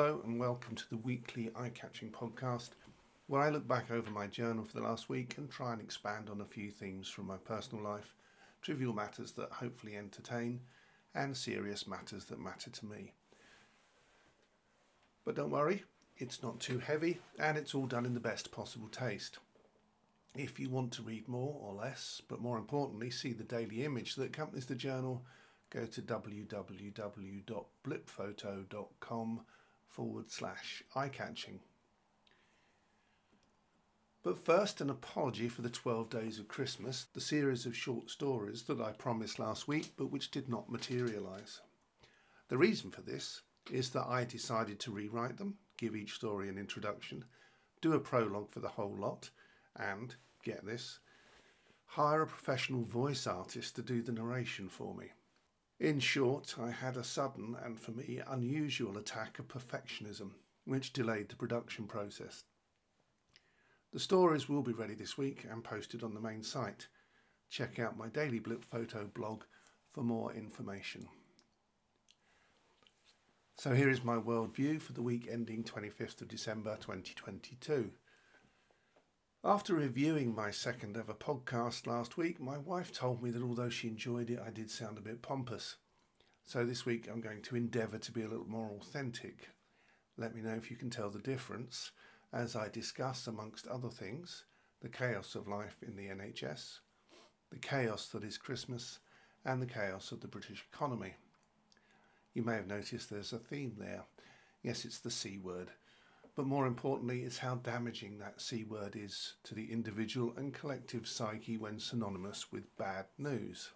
Hello and welcome to the weekly eye catching podcast where I look back over my journal for the last week and try and expand on a few themes from my personal life, trivial matters that hopefully entertain, and serious matters that matter to me. But don't worry, it's not too heavy and it's all done in the best possible taste. If you want to read more or less, but more importantly, see the daily image that accompanies the journal, go to www.blipfoto.com forward slash eye catching. But first, an apology for the 12 Days of Christmas, the series of short stories that I promised last week but which did not materialise. The reason for this is that I decided to rewrite them, give each story an introduction, do a prologue for the whole lot, and, get this, hire a professional voice artist to do the narration for me. In short, I had a sudden and for me unusual attack of perfectionism, which delayed the production process. The stories will be ready this week and posted on the main site. Check out my Daily Blip Photo blog for more information. So here is my worldview for the week ending 25th of December 2022. After reviewing my second ever podcast last week, my wife told me that although she enjoyed it, I did sound a bit pompous. So this week I'm going to endeavour to be a little more authentic. Let me know if you can tell the difference as I discuss, amongst other things, the chaos of life in the NHS, the chaos that is Christmas, and the chaos of the British economy. You may have noticed there's a theme there. Yes, it's the C word but more importantly, it's how damaging that C word is to the individual and collective psyche when synonymous with bad news.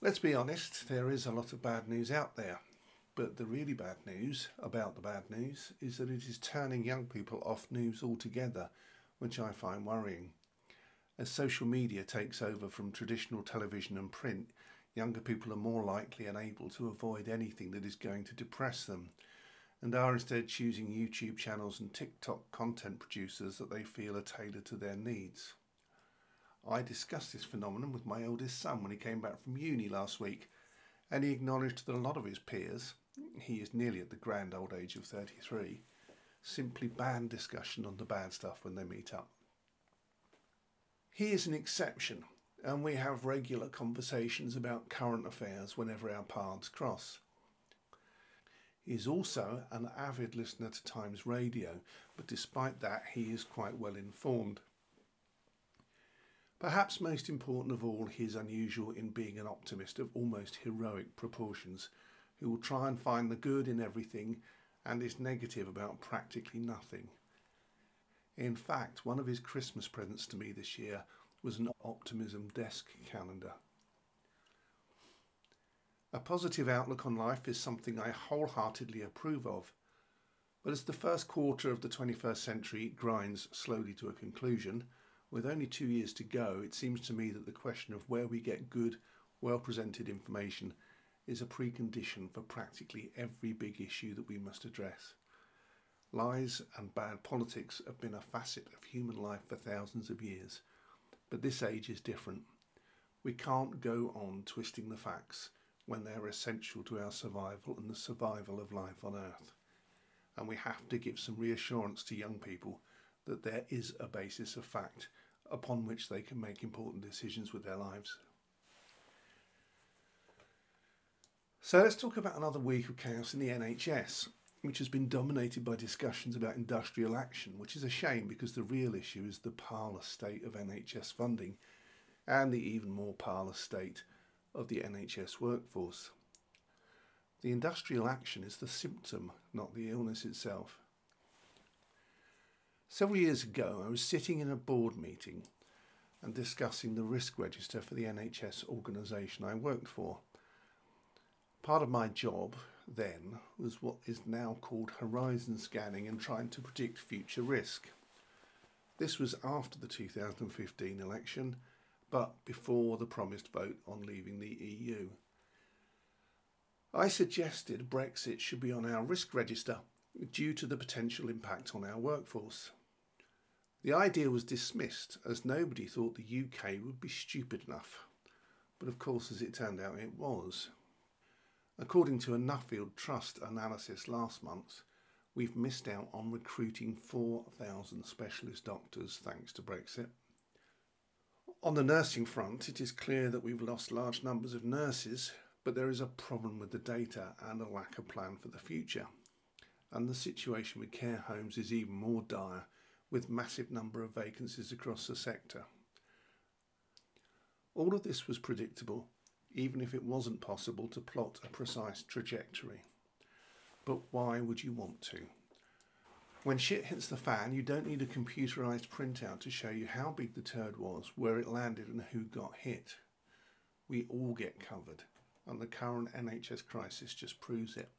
Let's be honest, there is a lot of bad news out there. But the really bad news about the bad news is that it is turning young people off news altogether, which I find worrying. As social media takes over from traditional television and print, younger people are more likely and able to avoid anything that is going to depress them and are instead choosing YouTube channels and TikTok content producers that they feel are tailored to their needs. I discussed this phenomenon with my eldest son when he came back from uni last week, and he acknowledged that a lot of his peers, he is nearly at the grand old age of 33, simply ban discussion on the bad stuff when they meet up. He is an exception, and we have regular conversations about current affairs whenever our paths cross. Is also an avid listener to Times Radio, but despite that, he is quite well informed. Perhaps most important of all, he is unusual in being an optimist of almost heroic proportions, who will try and find the good in everything and is negative about practically nothing. In fact, one of his Christmas presents to me this year was an optimism desk calendar. A positive outlook on life is something I wholeheartedly approve of. But as the first quarter of the 21st century grinds slowly to a conclusion, with only two years to go, it seems to me that the question of where we get good, well presented information is a precondition for practically every big issue that we must address. Lies and bad politics have been a facet of human life for thousands of years, but this age is different. We can't go on twisting the facts when they're essential to our survival and the survival of life on Earth. And we have to give some reassurance to young people that there is a basis of fact upon which they can make important decisions with their lives. So let's talk about another week of chaos in the NHS, which has been dominated by discussions about industrial action, which is a shame because the real issue is the parlous state of NHS funding and the even more parlous state of the NHS workforce. The industrial action is the symptom, not the illness itself. Several years ago, I was sitting in a board meeting and discussing the risk register for the NHS organisation I worked for. Part of my job then was what is now called horizon scanning and trying to predict future risk. This was after the 2015 election but before the promised vote on leaving the EU. I suggested Brexit should be on our risk register due to the potential impact on our workforce. The idea was dismissed as nobody thought the UK would be stupid enough. But of course, as it turned out, it was. According to a Nuffield Trust analysis last month, we've missed out on recruiting 4,000 specialist doctors thanks to Brexit. On the nursing front, it is clear that we've lost large numbers of nurses, but there is a problem with the data and a lack of plan for the future. And the situation with care homes is even more dire, with massive number of vacancies across the sector. All of this was predictable, even if it wasn't possible to plot a precise trajectory. But why would you want to? When shit hits the fan, you don't need a computerized printout to show you how big the turd was, where it landed, and who got hit. We all get covered, and the current NHS crisis just proves it.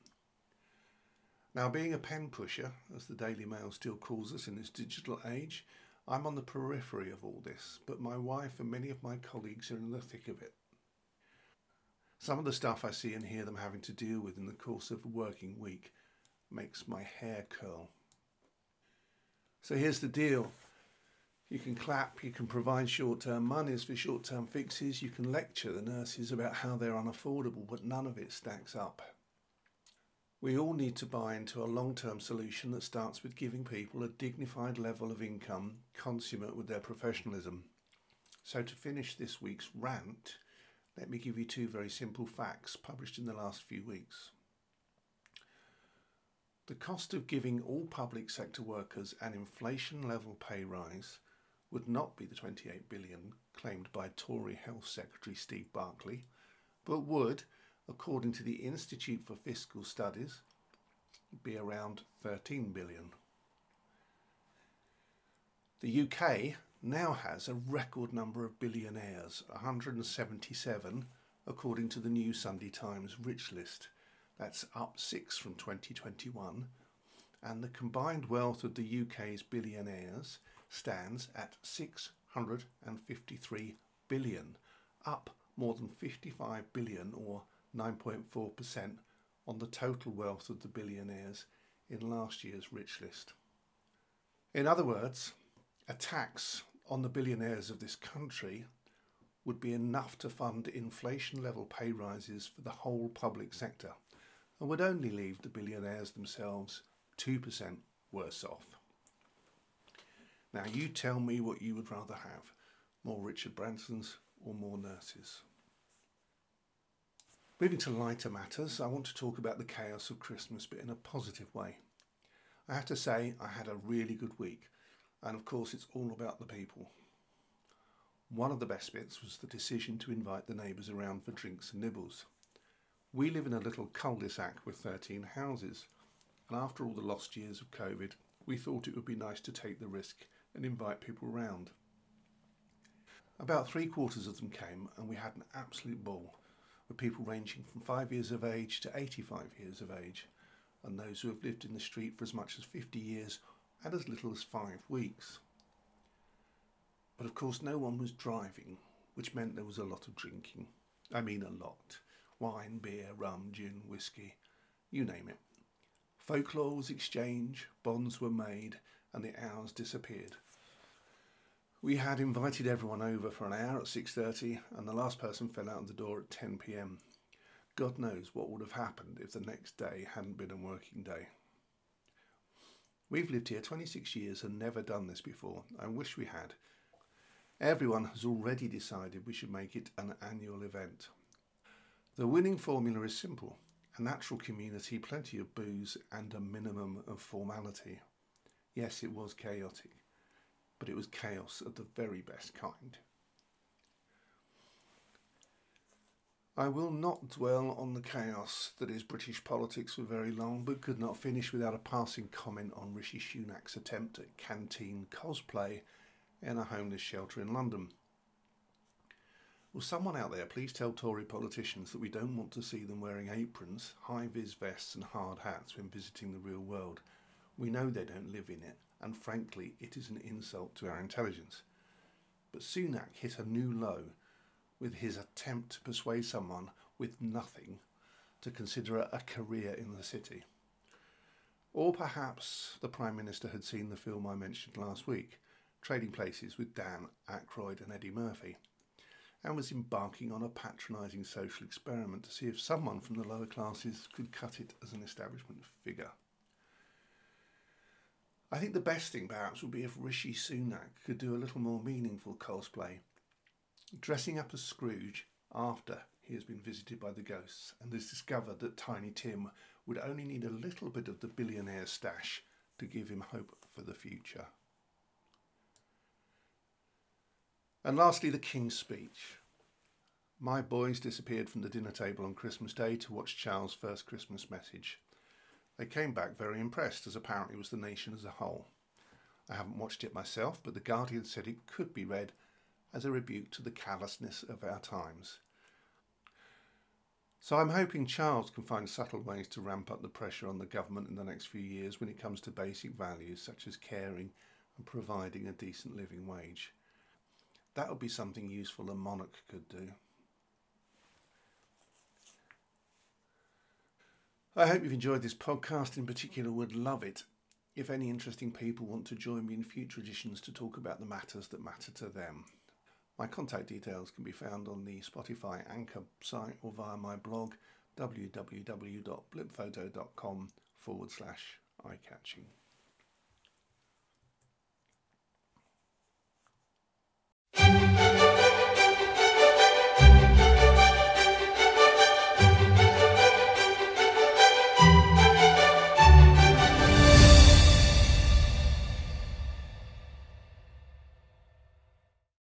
Now, being a pen pusher, as the Daily Mail still calls us in this digital age, I'm on the periphery of all this, but my wife and many of my colleagues are in the thick of it. Some of the stuff I see and hear them having to deal with in the course of a working week makes my hair curl. So here's the deal. You can clap, you can provide short term monies for short term fixes, you can lecture the nurses about how they're unaffordable, but none of it stacks up. We all need to buy into a long term solution that starts with giving people a dignified level of income consummate with their professionalism. So, to finish this week's rant, let me give you two very simple facts published in the last few weeks. The cost of giving all public sector workers an inflation level pay rise would not be the 28 billion claimed by Tory Health Secretary Steve Barclay, but would according to the Institute for Fiscal Studies, be around 13 billion. The UK now has a record number of billionaires, 177, according to the new Sunday Times Rich List. That's up six from 2021, and the combined wealth of the UK's billionaires stands at 653 billion, up more than 55 billion or 9.4% on the total wealth of the billionaires in last year's rich list. In other words, a tax on the billionaires of this country would be enough to fund inflation level pay rises for the whole public sector and would only leave the billionaires themselves 2% worse off. Now, you tell me what you would rather have more Richard Bransons or more nurses. Moving to lighter matters, I want to talk about the chaos of Christmas, but in a positive way. I have to say, I had a really good week, and of course, it's all about the people. One of the best bits was the decision to invite the neighbours around for drinks and nibbles. We live in a little cul de sac with 13 houses, and after all the lost years of COVID, we thought it would be nice to take the risk and invite people round. About three quarters of them came, and we had an absolute ball with people ranging from 5 years of age to 85 years of age, and those who have lived in the street for as much as 50 years and as little as 5 weeks. But of course, no one was driving, which meant there was a lot of drinking. I mean, a lot. Wine, beer, rum, gin, whiskey, you name it. Folklore was exchanged, bonds were made, and the hours disappeared. We had invited everyone over for an hour at 6.30 and the last person fell out of the door at 10pm. God knows what would have happened if the next day hadn't been a working day. We've lived here 26 years and never done this before. I wish we had. Everyone has already decided we should make it an annual event. The winning formula is simple a natural community, plenty of booze, and a minimum of formality. Yes, it was chaotic but it was chaos of the very best kind. I will not dwell on the chaos that is British politics for very long, but could not finish without a passing comment on Rishi Sunak's attempt at canteen cosplay in a homeless shelter in London. Will someone out there please tell Tory politicians that we don't want to see them wearing aprons, high vis vests, and hard hats when visiting the real world? We know they don't live in it, and frankly, it is an insult to our intelligence. But Sunak hit a new low with his attempt to persuade someone with nothing to consider a career in the city. Or perhaps the Prime Minister had seen the film I mentioned last week, Trading Places with Dan Aykroyd and Eddie Murphy. And was embarking on a patronising social experiment to see if someone from the lower classes could cut it as an establishment figure. I think the best thing perhaps would be if Rishi Sunak could do a little more meaningful cosplay, dressing up as Scrooge after he has been visited by the ghosts and has discovered that Tiny Tim would only need a little bit of the billionaire stash to give him hope for the future. And lastly, the King's speech. My boys disappeared from the dinner table on Christmas Day to watch Charles' first Christmas message. They came back very impressed, as apparently was the nation as a whole. I haven't watched it myself, but The Guardian said it could be read as a rebuke to the callousness of our times. So I'm hoping Charles can find subtle ways to ramp up the pressure on the government in the next few years when it comes to basic values such as caring and providing a decent living wage. That would be something useful a monarch could do. I hope you've enjoyed this podcast. In particular, would love it if any interesting people want to join me in future editions to talk about the matters that matter to them. My contact details can be found on the Spotify Anchor site or via my blog www.blipfoto.com forward slash eye catching.